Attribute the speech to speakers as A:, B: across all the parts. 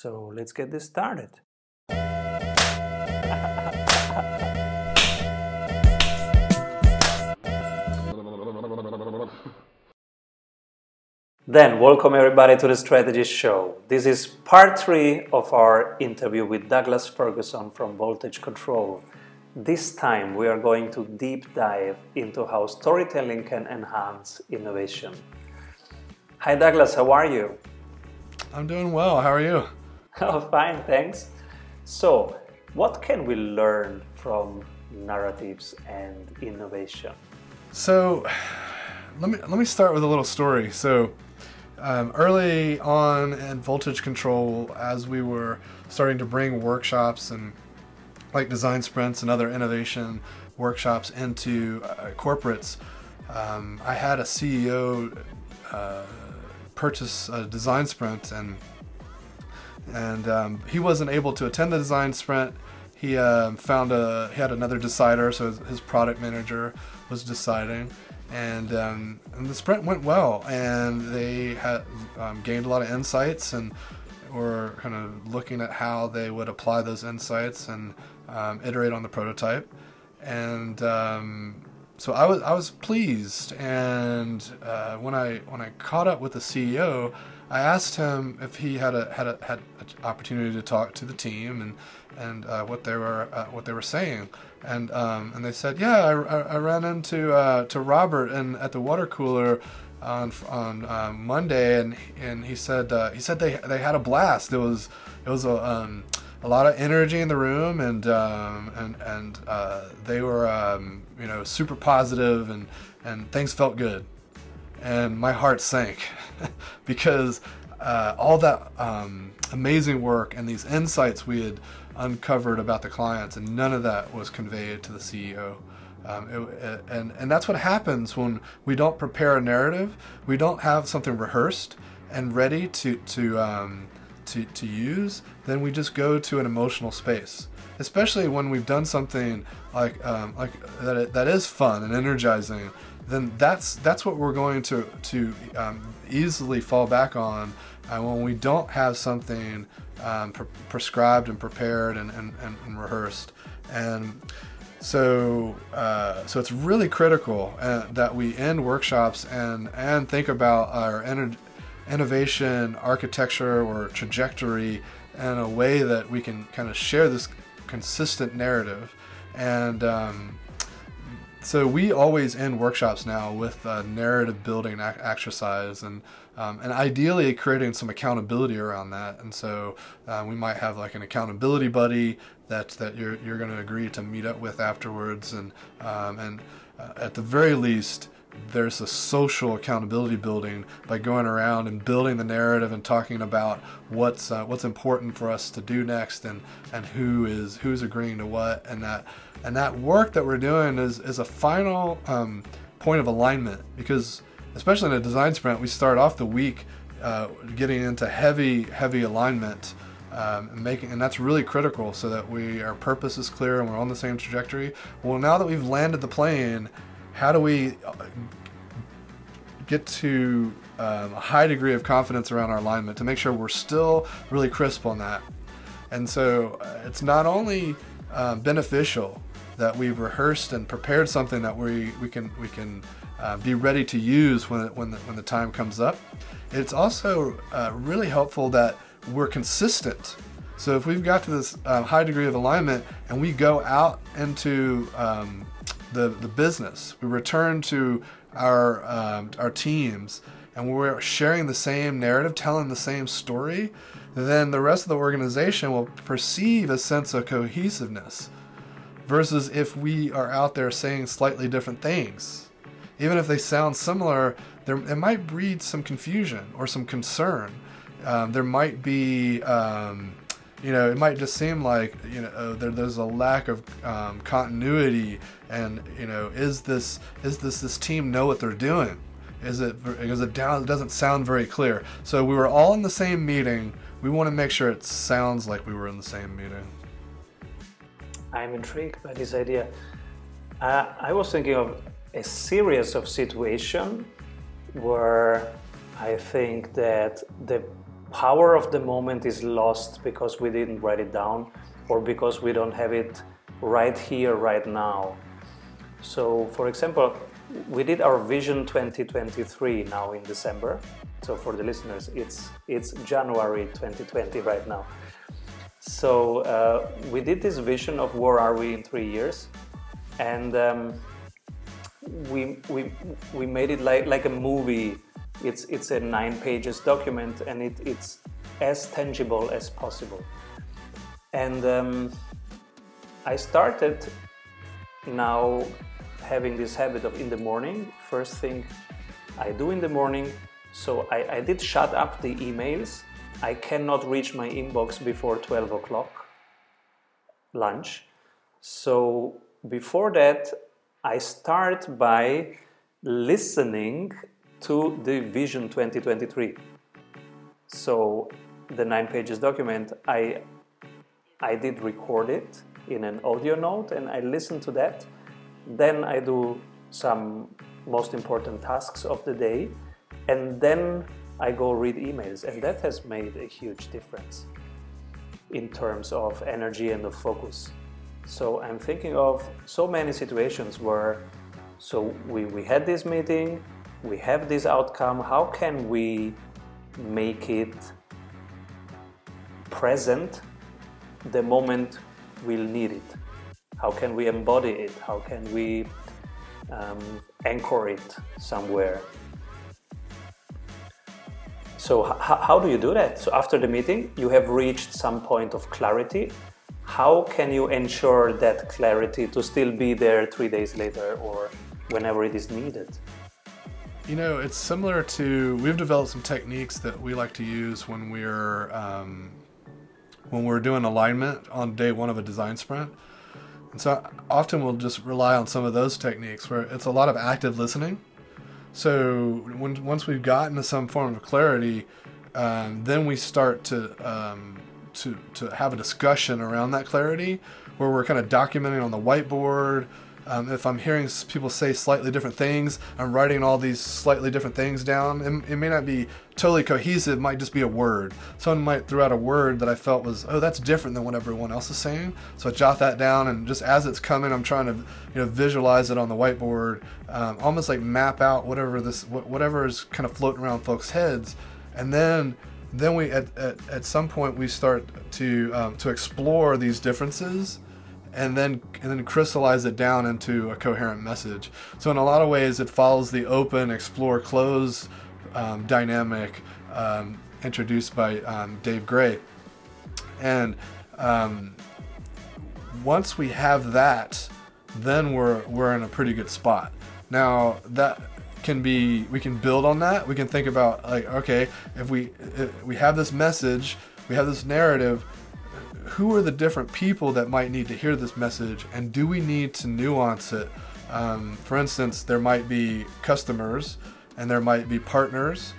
A: So let's get this started. Then, welcome everybody to the Strategy Show. This is part three of our interview with Douglas Ferguson from Voltage Control. This time, we are going to deep dive into how storytelling can enhance innovation. Hi, Douglas, how are you?
B: I'm doing well. How are you?
A: Oh, fine, thanks. So, what can we learn from narratives and innovation?
B: So, let me let me start with a little story. So, um, early on in voltage control, as we were starting to bring workshops and like design sprints and other innovation workshops into uh, corporates, um, I had a CEO uh, purchase a design sprint and and um, he wasn't able to attend the design sprint. He uh, found a he had another decider, so his, his product manager was deciding, and, um, and the sprint went well, and they had um, gained a lot of insights and were kind of looking at how they would apply those insights and um, iterate on the prototype, and um, so I was I was pleased, and uh, when I when I caught up with the CEO. I asked him if he had a had a had an opportunity to talk to the team and and uh, what they were uh, what they were saying, and um, and they said, yeah, I, I ran into uh, to Robert and at the water cooler on on um, Monday, and and he said uh, he said they they had a blast. It was it was a um, a lot of energy in the room, and um, and and uh, they were um, you know super positive, and and things felt good and my heart sank because uh, all that um, amazing work and these insights we had uncovered about the clients, and none of that was conveyed to the CEO. Um, it, and and that's what happens when we don't prepare a narrative. We don't have something rehearsed and ready to to um, to, to use. Then we just go to an emotional space, especially when we've done something like um, like that that is fun and energizing then that's that's what we're going to to um, easily fall back on uh, when we don't have something um, pre- prescribed and prepared and, and, and, and rehearsed. And so uh, so it's really critical uh, that we end workshops and and think about our ener- innovation architecture or trajectory in a way that we can kind of share this consistent narrative and um, so we always end workshops now with a narrative building exercise and um, and ideally creating some accountability around that. And so uh, we might have like an accountability buddy that that you're you're going to agree to meet up with afterwards, and um, and uh, at the very least. There's a social accountability building by going around and building the narrative and talking about what's uh, what's important for us to do next and, and who is who's agreeing to what. And that and that work that we're doing is is a final um, point of alignment because especially in a design sprint we start off the week uh, getting into heavy heavy alignment um, and making and that's really critical so that we our purpose is clear and we're on the same trajectory. Well now that we've landed the plane how do we uh, get to um, a high degree of confidence around our alignment to make sure we're still really crisp on that and so uh, it's not only um, beneficial that we've rehearsed and prepared something that we, we can we can uh, be ready to use when when the, when the time comes up. It's also uh, really helpful that we're consistent. So if we've got to this uh, high degree of alignment and we go out into um, the the business, we return to our um, our teams and we're sharing the same narrative, telling the same story, then the rest of the organization will perceive a sense of cohesiveness versus if we are out there saying slightly different things. Even if they sound similar, there, it might breed some confusion or some concern. Um, there might be, um, you know, it might just seem like, you know, uh, there, there's a lack of um, continuity, and you know, is this is this this team know what they're doing? Is it because it down doesn't sound very clear? So we were all in the same meeting. We want to make sure it sounds like we were in the same meeting.
A: I'm intrigued by this idea. Uh, I was thinking of a series of situations where I think that the power of the moment is lost because we didn't write it down or because we don't have it right here, right now. So, for example, we did our Vision 2023 now in December. So, for the listeners, it's it's January 2020 right now. So, uh, we did this vision of where are we in three years, and um, we we we made it like like a movie. It's it's a nine pages document, and it, it's as tangible as possible. And um, I started now having this habit of in the morning, first thing I do in the morning. So I, I did shut up the emails. I cannot reach my inbox before 12 o'clock lunch. So before that, I start by listening to the Vision 2023. So the nine pages document, I I did record it in an audio note and I listen to that. Then I do some most important tasks of the day and then I go read emails and that has made a huge difference in terms of energy and of focus. So I'm thinking of so many situations where so we, we had this meeting, we have this outcome, how can we make it present the moment we'll need it? How can we embody it? How can we um, anchor it somewhere? So, how do you do that? So, after the meeting, you have reached some point of clarity. How can you ensure that clarity to still be there three days later or whenever it is needed?
B: You know, it's similar to we've developed some techniques that we like to use when we're um, when we're doing alignment on day one of a design sprint. And so often we'll just rely on some of those techniques where it's a lot of active listening. So when, once we've gotten to some form of clarity, um, then we start to, um, to, to have a discussion around that clarity where we're kind of documenting on the whiteboard um, if I'm hearing people say slightly different things, I'm writing all these slightly different things down. It, it may not be totally cohesive, it might just be a word. Someone might throw out a word that I felt was, oh, that's different than what everyone else is saying. So I jot that down, and just as it's coming, I'm trying to you know visualize it on the whiteboard, um, almost like map out whatever this whatever is kind of floating around folks' heads, and then then we at, at, at some point we start to um, to explore these differences and then and then crystallize it down into a coherent message. So in a lot of ways, it follows the open, explore, close um, dynamic um, introduced by um, Dave Gray. And um, once we have that, then we're we're in a pretty good spot. Now that can be we can build on that. We can think about like okay, if we if we have this message, we have this narrative who are the different people that might need to hear this message and do we need to nuance it? Um, for instance, there might be customers and there might be partners,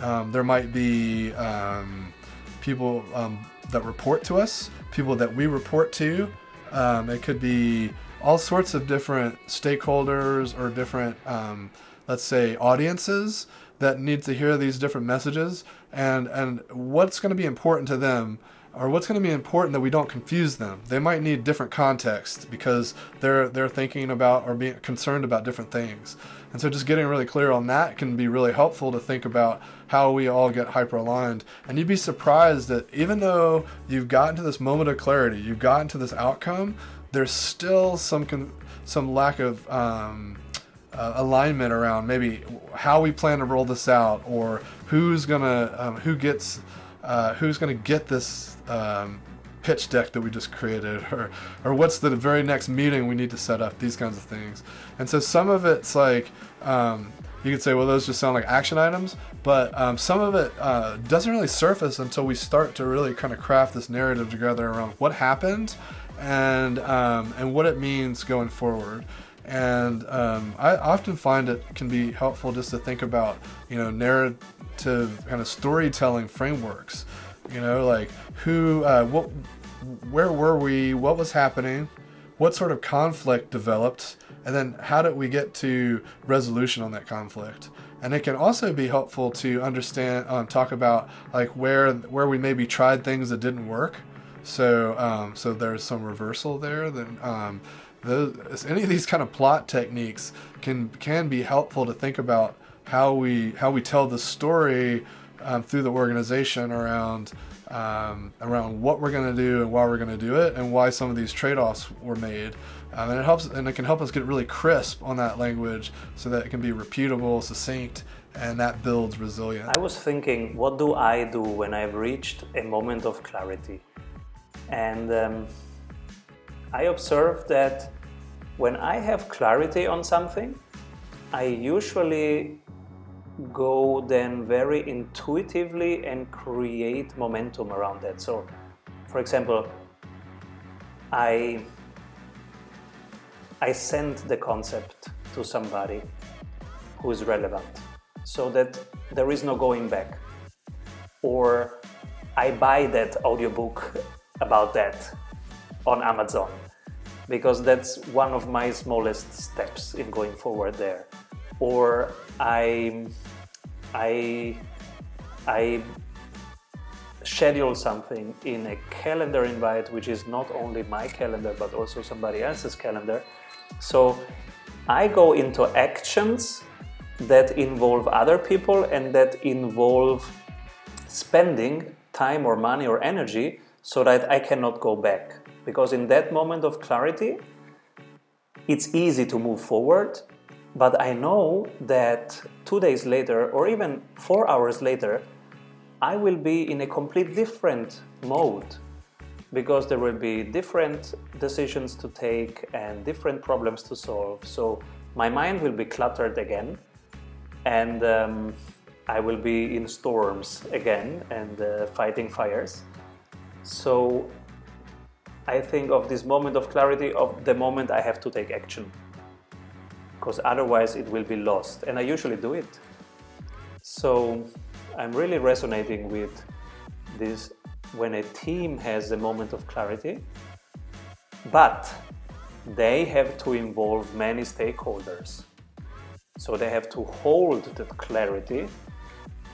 B: um, there might be um, people um, that report to us, people that we report to. Um, it could be all sorts of different stakeholders or different, let's say, audiences that need to hear these different messages and, and what's going to be important to them or what's going to be important that we don't confuse them. They might need different context because they're they're thinking about or being concerned about different things. And so just getting really clear on that can be really helpful to think about how we all get hyper aligned. And you'd be surprised that even though you've gotten to this moment of clarity, you've gotten to this outcome, there's still some con- some lack of um, uh, alignment around maybe how we plan to roll this out or who's gonna um, who gets uh, who's going to get this um, pitch deck that we just created or or what's the very next meeting we need to set up these kinds of things. And so some of it's like um, you could say well those just sound like action items but um, some of it uh, doesn't really surface until we start to really kind of craft this narrative together around what happened and um, and what it means going forward and um, I often find it can be helpful just to think about you know narrative kind of storytelling frameworks. You know, like who, uh, what, where were we? What was happening? What sort of conflict developed? And then how did we get to resolution on that conflict? and it can also be helpful to understand um, talk about like where where we maybe tried things that didn't work so um, so there's some reversal there that um, those, any of these kind of plot techniques can can be helpful to think about how we how we tell the story um, through the organization around um, around what we're going to do and why we're going to do it and why some of these trade-offs were made. Um, and it helps and it can help us get really crisp on that language so that it can be repeatable succinct and that builds resilience.
A: I was thinking what do i do when i've reached a moment of clarity? And um, i observe that when i have clarity on something i usually go then very intuitively and create momentum around that. So, for example, I I send the concept to somebody who is relevant so that there is no going back. Or I buy that audiobook about that on Amazon because that's one of my smallest steps in going forward there or I I I schedule something in a calendar invite which is not only my calendar but also somebody else's calendar. So I go into actions that involve other people and that involve spending time or money or energy so that I cannot go back. Because in that moment of clarity, it's easy to move forward but I know that two days later, or even four hours later, I will be in a complete different mode because there will be different decisions to take and different problems to solve. So my mind will be cluttered again, and um, I will be in storms again and uh, fighting fires. So I think of this moment of clarity of the moment I have to take action because otherwise it will be lost. And I usually do it. So I'm really resonating with this when a team has a moment of clarity, but they have to involve many stakeholders. So they have to hold that clarity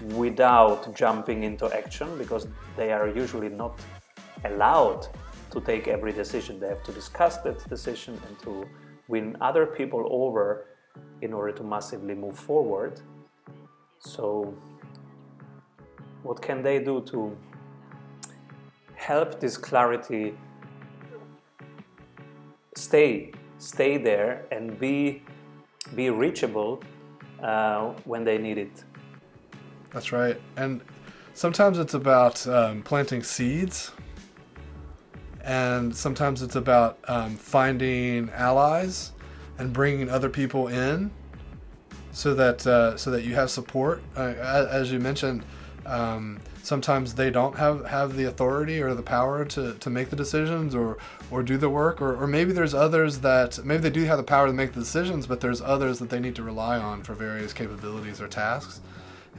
A: without jumping into action because they are usually not allowed to take every decision. They have to discuss that decision and to win other people over in order to massively move forward. So, what can they do to help this clarity stay stay there and be be reachable uh, when they need it?
B: That's right, and sometimes it's about um, planting seeds and sometimes it's about um, finding allies and bringing other people in so that uh, so that you have support. Uh, as you mentioned um, sometimes they don't have, have the authority or the power to, to make the decisions or, or do the work. Or, or maybe there's others that maybe they do have the power to make the decisions but there's others that they need to rely on for various capabilities or tasks.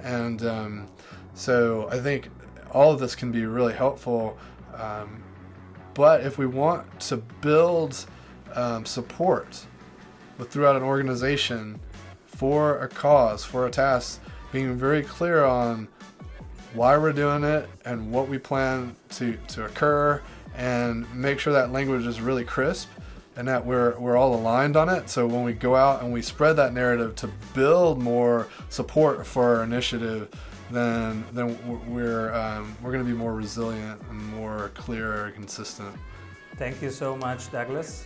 B: And um, so i think all of this can be really helpful um, but if we want to build um, support throughout an organization for a cause, for a task, being very clear on why we're doing it and what we plan to, to occur, and make sure that language is really crisp and that we're, we're all aligned on it. So when we go out and we spread that narrative to build more support for our initiative, then then we're um, we're going to be more resilient and more clear and consistent.
A: Thank you so much, Douglas.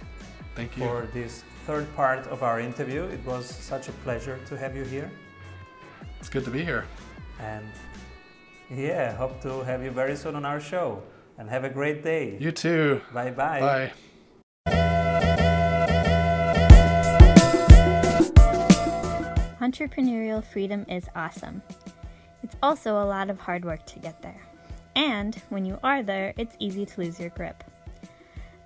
B: Thank you
A: for this third part of our interview. It was such a pleasure to have you here.
B: It's good to be here.
A: And yeah, hope to have you very soon on our show. And have a great day.
B: You too.
A: Bye bye.
B: Bye.
C: Entrepreneurial freedom is awesome. Also a lot of hard work to get there. And when you are there, it's easy to lose your grip.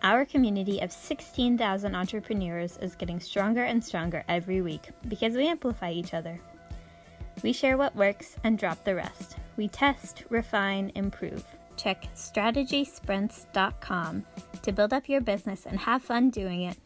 C: Our community of 16,000 entrepreneurs is getting stronger and stronger every week because we amplify each other. We share what works and drop the rest. We test, refine, improve. Check strategysprints.com to build up your business and have fun doing it.